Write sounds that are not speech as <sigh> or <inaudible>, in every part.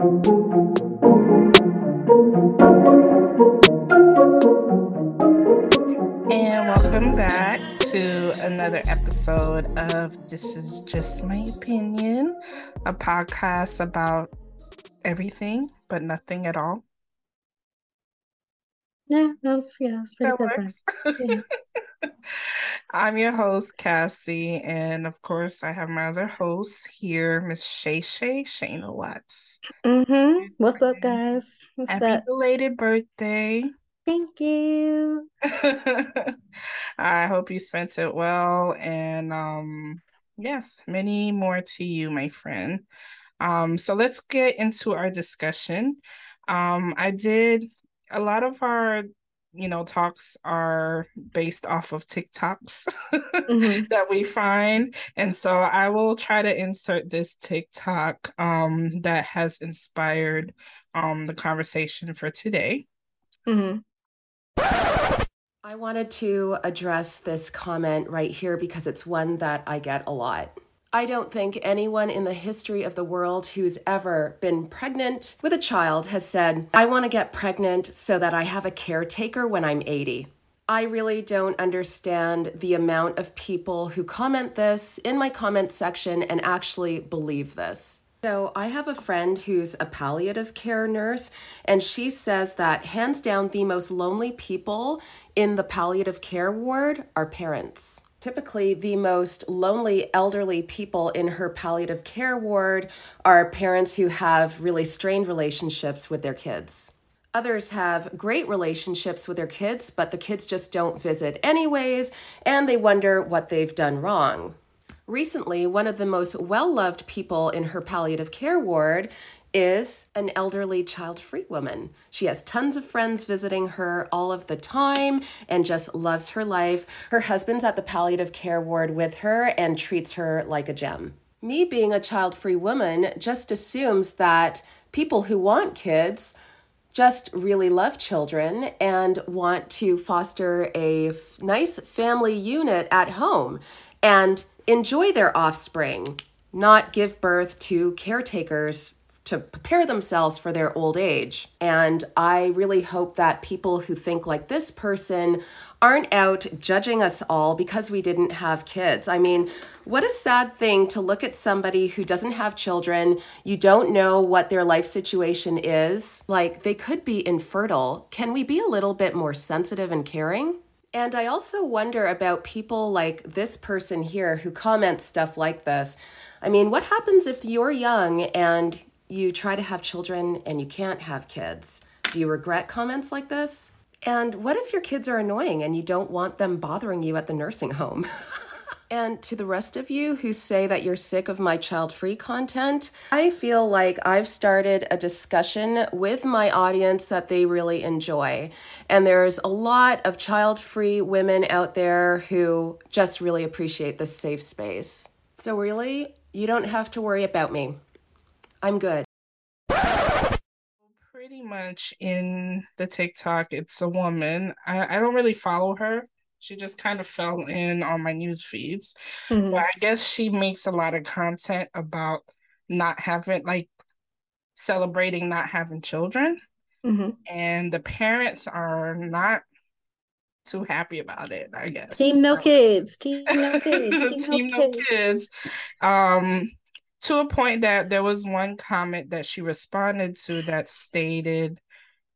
And welcome back to another episode of This Is Just My Opinion, a podcast about everything but nothing at all. Yeah, that was yeah, it's pretty That good. works. Yeah. <laughs> I'm your host, Cassie, and of course, I have my other host here, Miss Shay Shay Shayna Watts. Mm-hmm. What's up, guys? What's Happy up? belated birthday. Thank you. <laughs> I hope you spent it well, and um, yes, many more to you, my friend. Um, so let's get into our discussion. Um, I did a lot of our, you know, talks are based off of TikToks Mm-hmm. <laughs> that we find, and so I will try to insert this TikTok um that has inspired um the conversation for today. Mm-hmm. I wanted to address this comment right here because it's one that I get a lot. I don't think anyone in the history of the world who's ever been pregnant with a child has said, I want to get pregnant so that I have a caretaker when I'm 80. I really don't understand the amount of people who comment this in my comment section and actually believe this. So, I have a friend who's a palliative care nurse, and she says that hands down, the most lonely people in the palliative care ward are parents. Typically, the most lonely elderly people in her palliative care ward are parents who have really strained relationships with their kids. Others have great relationships with their kids, but the kids just don't visit anyways, and they wonder what they've done wrong. Recently, one of the most well loved people in her palliative care ward is an elderly child free woman. She has tons of friends visiting her all of the time and just loves her life. Her husband's at the palliative care ward with her and treats her like a gem. Me being a child free woman just assumes that people who want kids just really love children and want to foster a f- nice family unit at home and enjoy their offspring, not give birth to caretakers to prepare themselves for their old age. And I really hope that people who think like this person aren't out judging us all because we didn't have kids. I mean, what a sad thing to look at somebody who doesn't have children. You don't know what their life situation is. Like, they could be infertile. Can we be a little bit more sensitive and caring? And I also wonder about people like this person here who comments stuff like this. I mean, what happens if you're young and you try to have children and you can't have kids? Do you regret comments like this? And what if your kids are annoying and you don't want them bothering you at the nursing home? <laughs> And to the rest of you who say that you're sick of my child free content, I feel like I've started a discussion with my audience that they really enjoy. And there's a lot of child free women out there who just really appreciate this safe space. So, really, you don't have to worry about me. I'm good. Pretty much in the TikTok, it's a woman. I, I don't really follow her. She just kind of fell in on my news feeds. Mm-hmm. But I guess she makes a lot of content about not having, like, celebrating not having children. Mm-hmm. And the parents are not too happy about it, I guess. Team no <laughs> kids. Team no <laughs> kids. Team Team no no kids. kids. Um, to a point that there was one comment that she responded to that stated,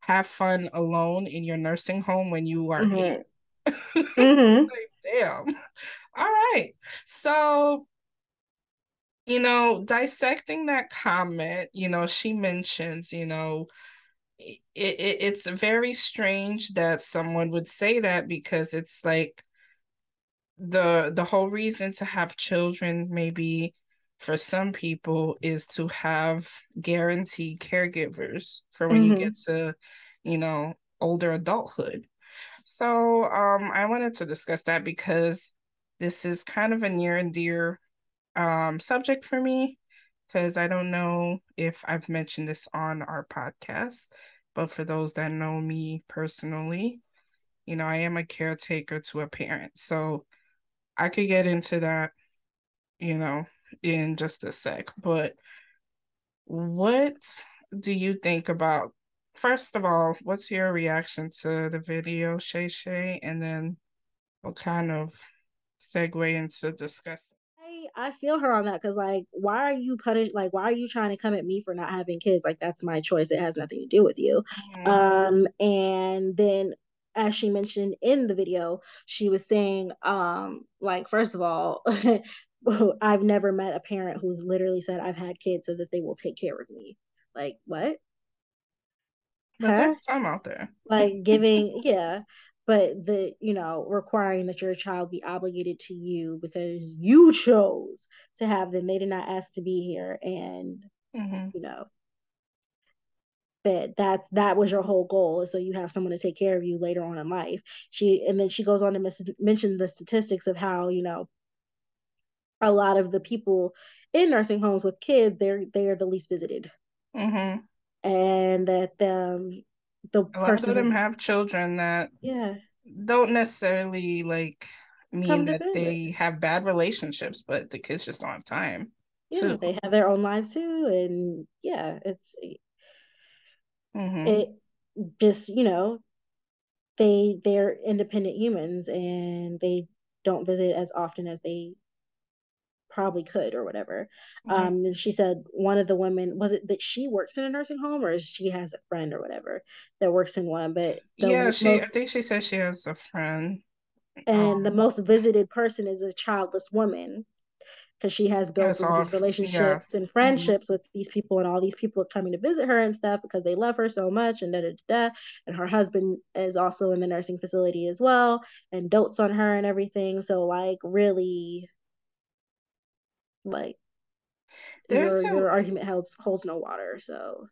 "Have fun alone in your nursing home when you are Mm-hmm. eight." <laughs> Mm-hmm. Like, damn. All right. So, you know, dissecting that comment, you know, she mentions, you know, it, it it's very strange that someone would say that because it's like the the whole reason to have children maybe for some people is to have guaranteed caregivers for when you Mm-hmm. get to, you know, older adulthood. So, um, I wanted to discuss that because this is kind of a near and dear um subject for me because I don't know if I've mentioned this on our podcast, but for those that know me personally, you know, I am a caretaker to a parent. So I could get into that, you know, in just a sec. But what do you think about first of all, what's your reaction to the video, Shay Shay? And then we'll kind of segue into discussing. I, I feel her on that because like why are you punished like why are you trying to come at me for not having kids like that's my choice it has nothing to do with you mm-hmm. um and then as she mentioned in the video she was saying um like first of all <laughs> <laughs> I've never met a parent who's literally said I've had kids so that they will take care of me. Like what? But huh? there's some out there. Like <laughs> giving yeah. But the you know requiring that your child be obligated to you because you chose to have them. They did not ask to be here and mm-hmm. you know that that that was your whole goal so you have someone to take care of you later on in life. She and then she goes on to mis- mention the statistics of how you know a lot of the people in nursing homes with kids they're they are the least visited mm-hmm. and that um the a lot of them have children that yeah don't necessarily like mean that visit. they have bad relationships, but the kids just don't have time. Yeah, too. they have their own lives too, and yeah, it's mm-hmm. it just you know they they're independent humans and they don't visit as often as they probably could or whatever. Mm-hmm. Um, she said one of the women was it that she works in a nursing home or she has a friend or whatever that works in one. But yeah, she most, I think she said she has a friend. And um, the most visited person is a childless woman because she has built these relationships yeah. and friendships mm-hmm. with these people, and all these people are coming to visit her and stuff because they love her so much, and da da da. And her husband is also in the nursing facility as well, and dotes on her and everything. So like, really, like there's your, a, your argument holds holds no water so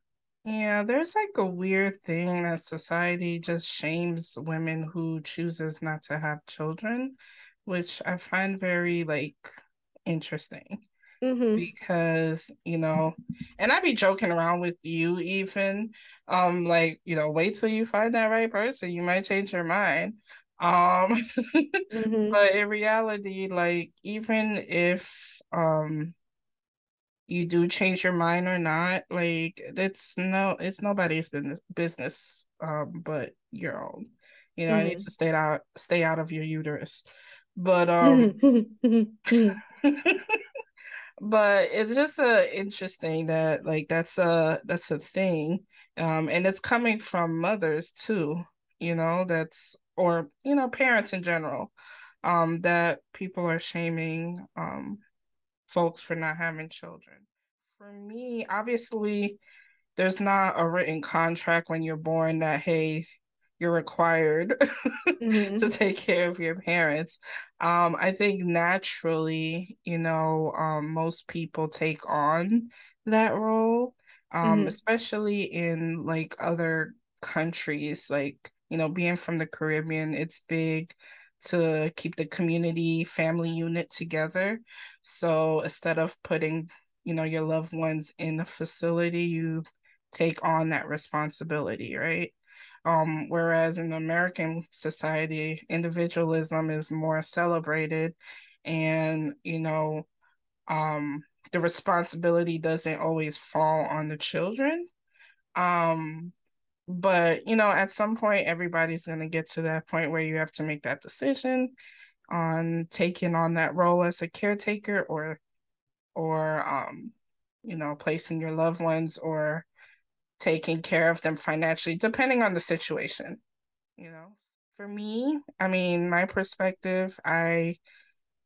yeah there's like a weird thing that society just shames women who chooses not to have children which i find very like interesting mm-hmm. because you know and I'd be joking around with you even um like you know wait till you find that right person you might change your mind um <laughs> mm-hmm. but in reality like even if um you do change your mind or not like it's no it's nobody's business business um but your own you know mm-hmm. i need mm-hmm. to stay out stay out of your uterus but um <laughs> <laughs> but it's just uh interesting that like that's a that's a thing um and it's coming from mothers too you know that's or you know parents in general um that people are shaming um folks for not having children. For me, obviously, there's not a written contract when you're born that, hey, you're required <laughs> mm-hmm. to take care of your parents. Um, I think naturally, you know, um, most people take on that role, um, mm-hmm. especially in like other countries, like, you know, being from the Caribbean, it's big to keep the community family unit together. So instead of putting, you know, your loved ones in the facility, you take on that responsibility, right? Um, whereas in American society, individualism is more celebrated and, you know, um, the responsibility doesn't always fall on the children. Um, but you know at some point everybody's going to get to that point where you have to make that decision on taking on that role as a caretaker or or um you know placing your loved ones or taking care of them financially depending on the situation you know? For me i mean my perspective i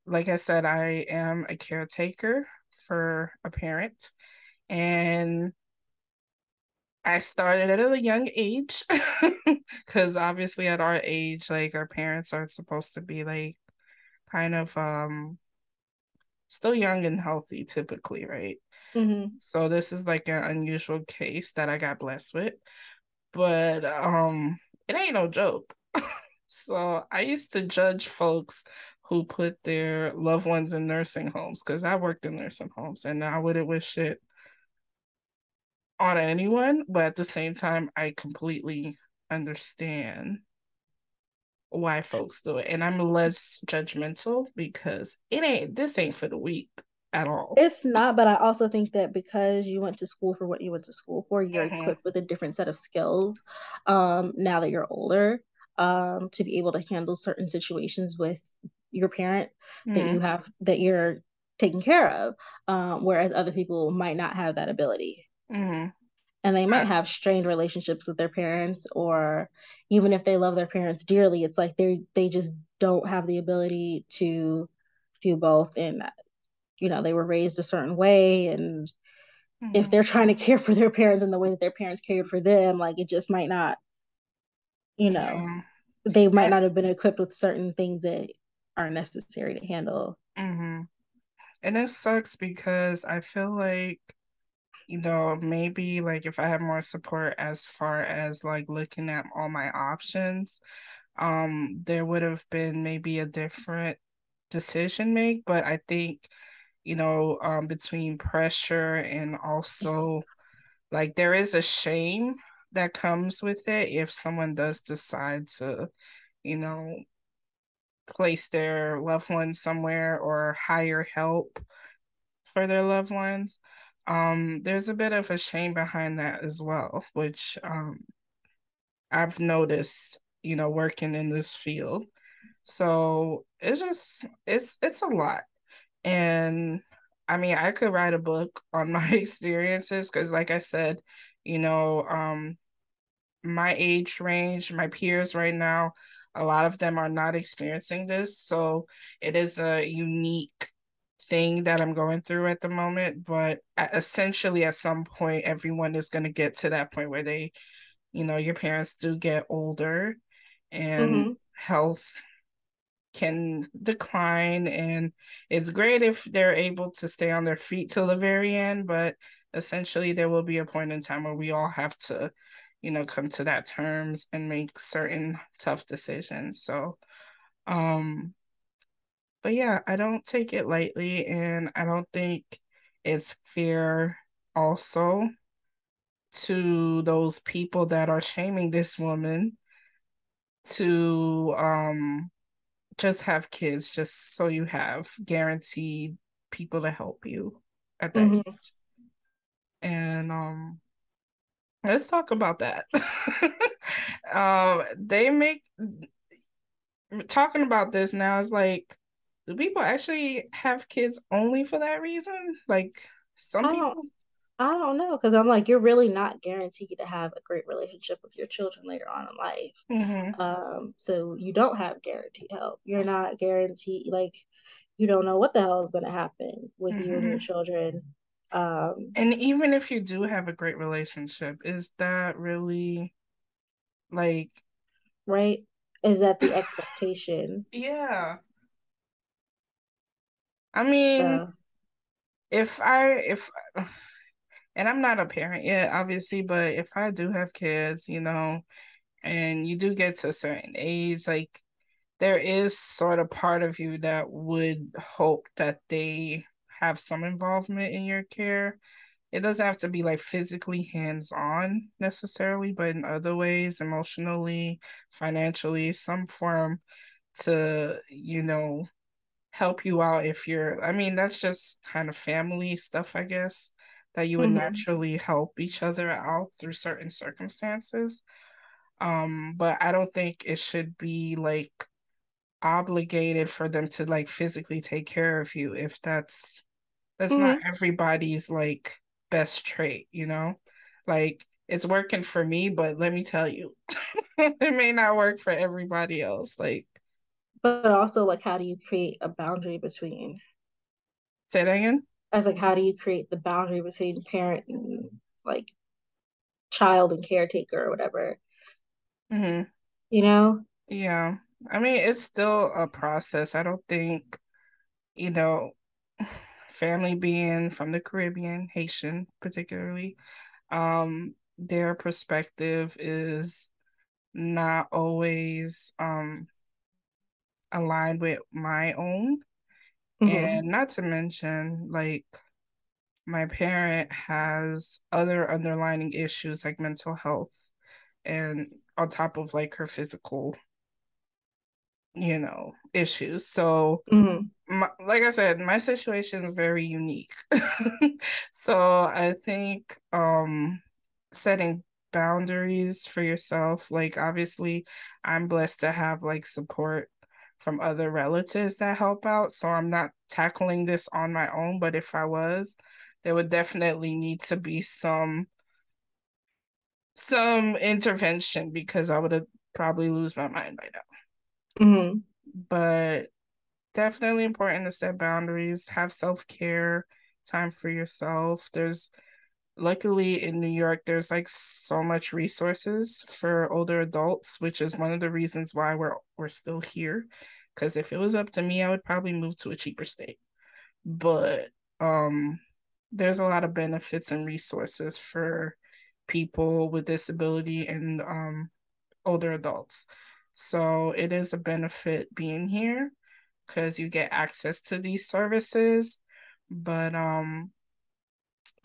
like i said i am a caretaker for a parent. And I started at a young age <laughs> because obviously at our age, like our parents are supposed to be like kind of um still young and healthy typically, right? Mm-hmm. So this is like an unusual case that I got blessed with, but um it ain't no joke. <laughs> so I used to judge folks who put their loved ones in nursing homes because I worked in nursing homes and I wouldn't wish it on anyone, but at the same time, I completely understand why folks do it. And I'm less judgmental because it ain't this ain't for the weak at all. It's not, but I also think that because you went to school for what you went to school for, you're mm-hmm. equipped with a different set of skills um, now that you're older um, to be able to handle certain situations with your parent mm-hmm. that you have that you're taking care of, um, whereas other people might not have that ability. Mm-hmm. And they might have strained relationships with their parents, or even if they love their parents dearly, it's like they they just don't have the ability to do both. And you know, they were raised a certain way, and mm-hmm. if they're trying to care for their parents in the way that their parents cared for them, like it just might not, you know, yeah. they might not have been equipped with certain things that are necessary to handle. Mm-hmm. And it sucks because I feel like, you know, maybe like if I had more support as far as like looking at all my options, um, there would have been maybe a different decision make. But I think, you know, um, between pressure and also like there is a shame that comes with it if someone does decide to, you know, place their loved ones somewhere or hire help for their loved ones. Um, there's a bit of a shame behind that as well, which um, I've noticed, you know, working in this field. So it's just it's it's a lot. And I mean, I could write a book <laughs> on my experiences because like I said, you know, um my age range, my peers right now, a lot of them are not experiencing this. So it is a unique thing that I'm going through at the moment. But essentially, at some point, everyone is going to get to that point where they, you know, your parents do get older and mm-hmm. health can decline. And it's great if they're able to stay on their feet till the very end. But essentially, there will be a point in time where we all have to you know come to that terms and make certain tough decisions so um but yeah i don't take it lightly and i don't think it's fair also to those people that are shaming this woman to um just have kids just so you have guaranteed people to help you at that mm-hmm. age and um let's talk about that. <laughs> um, they make talking about this now is like, do people actually have kids only for that reason? Like some I people. I don't know because I'm like you're really not guaranteed to have a great relationship with your children later on in life. Mm-hmm. Um, so you don't have guaranteed help. You're not guaranteed like you don't know what the hell is going to happen with mm-hmm. you and your mm-hmm. children um, and even if you do have a great relationship, is that really like right? Is that the expectation? Yeah. I mean, if I if <sighs> and I'm not a parent yet, obviously, but if I do have kids, you know, and you do get to a certain age, like there is sort of part of you that would hope that they have some involvement in your care. It doesn't have to be like physically hands on necessarily, but in other ways, emotionally, financially, some form to, you know, help you out if you're, I mean, that's just kind of family stuff, I guess, that you would mm-hmm. naturally help each other out through certain circumstances. Um, but I don't think it should be like obligated for them to like physically take care of you if that's that's mm-hmm. not everybody's like best trait, you know? Like it's working for me, but let me tell you, <laughs> it may not work for everybody else. Like but also like how do you create a boundary between say that again? As like how do you create the boundary between parent and like child and caretaker or whatever? Mm-hmm. You know? Yeah. I mean, it's still a process. I don't think, you know, <sighs> family being from the Caribbean, Haitian particularly, um, their perspective is not always um, aligned with my own. Mm-hmm. And not to mention, like, my parent has other underlining issues like mental health and on top of like her physical you know, issues. So, mm-hmm. my, like I said, my situation is very unique. <laughs> so I think um, setting boundaries for yourself, like obviously, I'm blessed to have like support from other relatives that help out. So I'm not tackling this on my own, but if I was, there would definitely need to be some some intervention because I would have probably lose my mind by now. Mm-hmm. But definitely important to set boundaries, have self care, time for yourself. There's luckily in New York, there's like so much resources for older adults, which is one of the reasons why we're we're still here. Because if it was up to me, I would probably move to a cheaper state. But um, there's a lot of benefits and resources for people with disability and um, older adults. So it is a benefit being here because you get access to these services. But um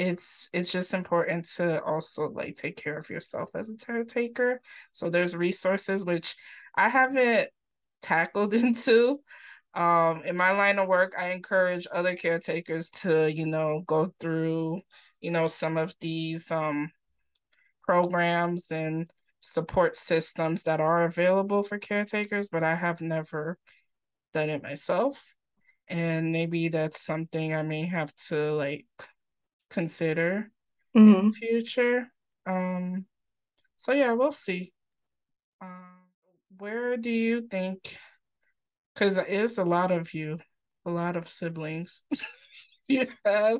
it's it's just important to also like take care of yourself as a caretaker. So there's resources which I haven't tackled <laughs> into. Um in my line of work, I encourage other caretakers to, you know, go through, you know, some of these um programs and support systems that are available for caretakers, but I have never done it myself. And maybe that's something I may have to like consider mm-hmm. in the future. Um so yeah, we'll see. Um where do you think because it's a lot of you, a lot of siblings. <laughs> you have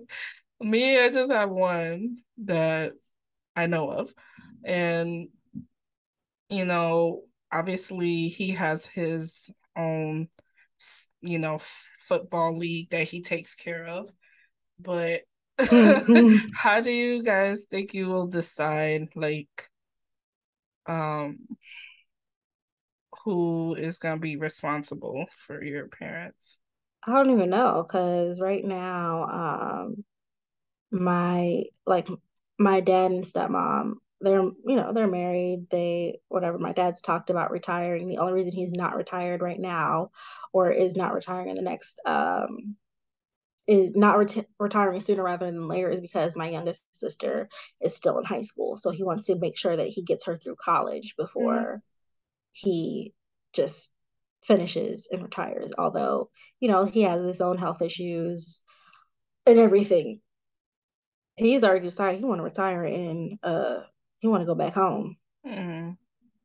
me, I just have one that I know of. And you know, obviously he has his own, you know, football league that he takes care of. But. <laughs> <laughs> how do you guys think you will decide, like, um, who is going to be responsible for your parents? I don't even know because right now, um, my like my dad and stepmom they're you know they're married they whatever my dad's talked about retiring the only reason he's not retired right now or is not retiring in the next um is not ret- retiring sooner rather than later is because my youngest sister is still in high school so he wants to make sure that he gets her through college before mm-hmm. he just finishes and retires although you know he has his own health issues and everything he's already decided he want to retire and uh he want to go back home. Mm-hmm.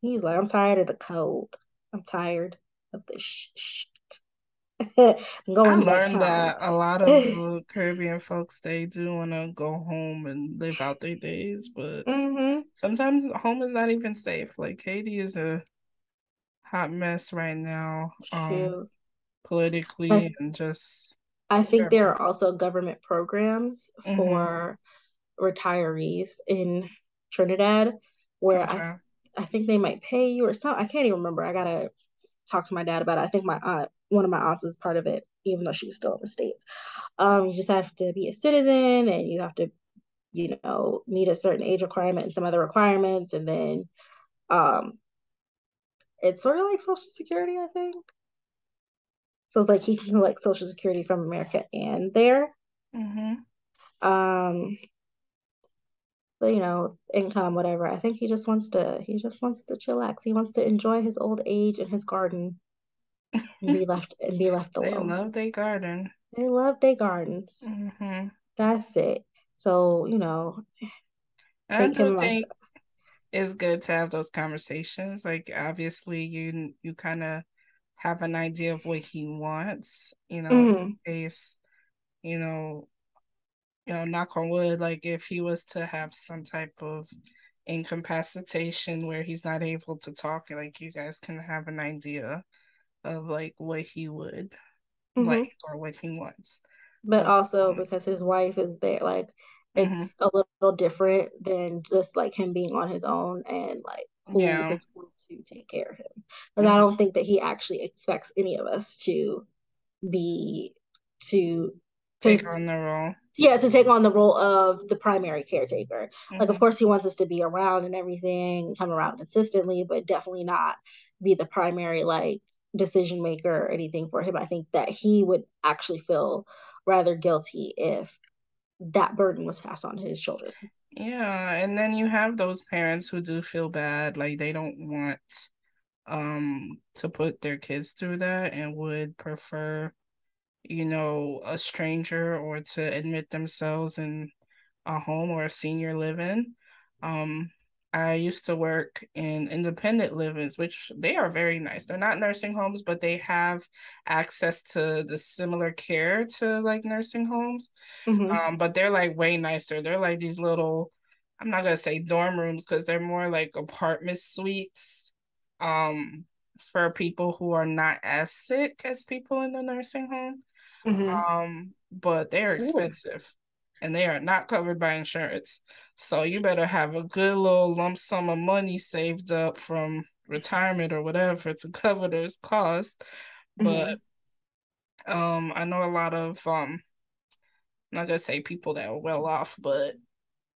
He's like, I'm tired of the cold. I'm tired of the shit. <laughs> going I learned that a lot of <laughs> Caribbean folks they do want to go home and live out their days, but mm-hmm. sometimes home is not even safe. Like Haiti is a hot mess right now, um, politically I, and just. I think there are also government programs mm-hmm. for retirees in Trinidad, where okay. I I think they might pay you or something. I can't even remember. I gotta talk to my dad about it. I think my aunt, one of my aunts, is part of it, even though she was still in the states. Um, you just have to be a citizen, and you have to, you know, meet a certain age requirement and some other requirements, and then, um, it's sort of like Social Security, I think. So it's like he can collect Social Security from America and there. Mm-hmm. Um, you know income whatever i think he just wants to he just wants to chillax he wants to enjoy his old age in his garden and be left and be left alone. they love their garden. They love their gardens. Mm-hmm. that's it. So you know i do think it's good to have those conversations. Like obviously you you kind of have an idea of what he wants you know mm-hmm. in case you know you know, knock on wood, like if he was to have some type of incapacitation where he's not able to talk, like you guys can have an idea of like what he would mm-hmm. like or what he wants. But also because his wife is there, like it's mm-hmm. a little different than just like him being on his own and like who yeah. is going to take care of him. But mm-hmm. I don't think that he actually expects any of us to be to take on the role yeah to take on the role of the primary caretaker mm-hmm. like of mm-hmm. course he wants us to be around and everything come around consistently but definitely not be the primary like decision maker or anything for him. I think that he would actually feel rather guilty if that burden was passed on his children. Yeah, and then you have those parents who do feel bad, like they don't want um to put their kids through that and would prefer you know a stranger or to admit themselves in a home or a senior living um I used to work in independent livings, which they are very nice. They're not nursing homes, but they have access to the similar care to like nursing homes. Mm-hmm. Um, but they're like way nicer. They're like these little, I'm not gonna say dorm rooms because they're more like apartment suites um for people who are not as sick as people in the nursing home. Mm-hmm. Um, but they're expensive. And they are not covered by insurance. So you better have a good little lump sum of money saved up from retirement or whatever to cover those costs. But mm-hmm. um I know a lot of um I'm not gonna say people that are well off, but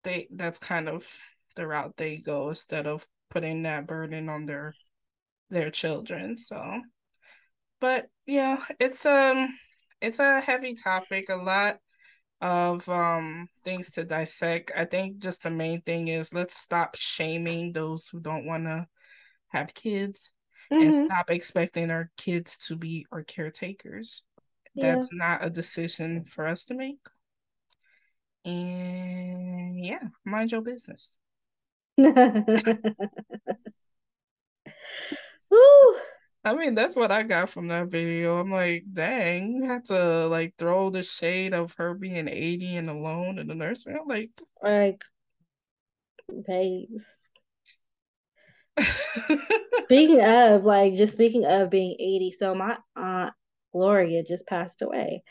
they that's kind of the route they go instead of putting that burden on their their children. So but yeah, it's um it's a heavy topic. A lot of um things to dissect. I think just the main thing is let's stop shaming those who don't want to have kids mm-hmm. and stop expecting our kids to be our caretakers. Yeah. That's not a decision for us to make. And yeah, mind your business. <laughs> Woo! I mean, that's what I got from that video. I'm like, dang, you had to like throw the shade of her being 80 and alone in the nursing. I'm like, like, babes. <laughs> speaking of like, just speaking of being 80, so my aunt Gloria just passed away.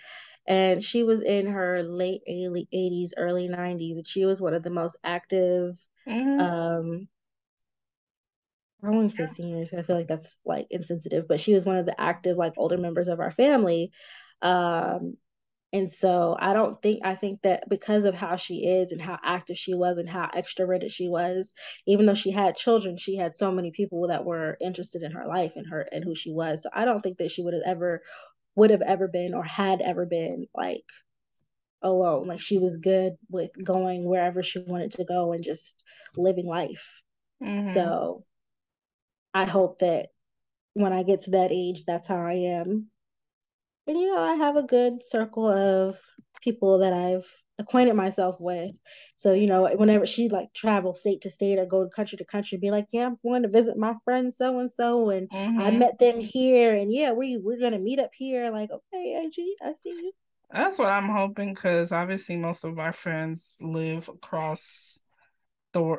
And she was in her late 80s, early 90s. And she was one of the most active mm-hmm. um, I want to say seniors. I feel like that's like insensitive, but she was one of the active, like older members of our family. Um, and so I don't think I think that because of how she is and how active she was and how extroverted she was, even though she had children, she had so many people that were interested in her life and her and who she was. So I don't think that she would have ever would have ever been or had ever been like alone. Like she was good with going wherever she wanted to go and just living life. Mm-hmm. So I hope that when I get to that age, that's how I am. And you know, I have a good circle of people that I've acquainted myself with. So, you know, whenever she like travel state to state or go country to country, be like, yeah, I'm going to visit my friend so and so, and mm-hmm. I met them here, and yeah, we we're gonna meet up here. Like, okay, Angie, I see you. That's what I'm hoping because obviously most of my friends live across the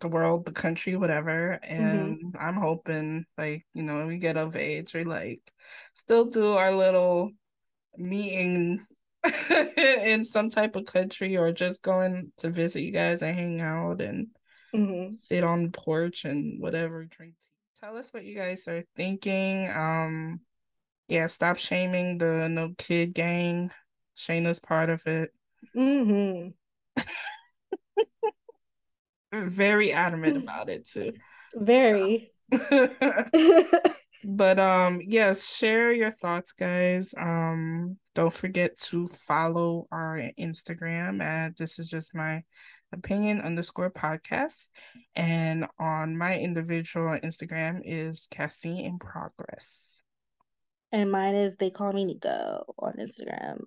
the world, the country, whatever. Mm-hmm. And mm-hmm. I'm hoping, like, you know, when we get of age, we like still do our little meeting <laughs> in some type of country or just going to visit you guys and hang out and mm-hmm. sit on the porch and whatever, drink tea. Tell us what you guys are thinking. Um, yeah, stop shaming the no kid gang. Shayna's part of it. Mm-hmm <laughs> very adamant about it too. Very. <laughs> <laughs> but um yes, share your thoughts guys. Um don't forget to follow our Instagram at this is just my opinion underscore podcast. And on my individual Instagram is Cassie in progress. And mine is they call me Nico on Instagram.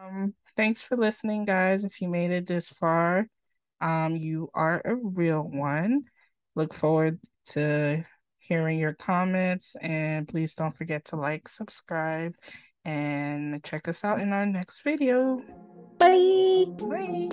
Um, thanks for listening, guys. If you made it this far, um, you are a real one. Look forward to hearing your comments and please don't forget to like, subscribe, and check us out in our next video. Bye. Bye.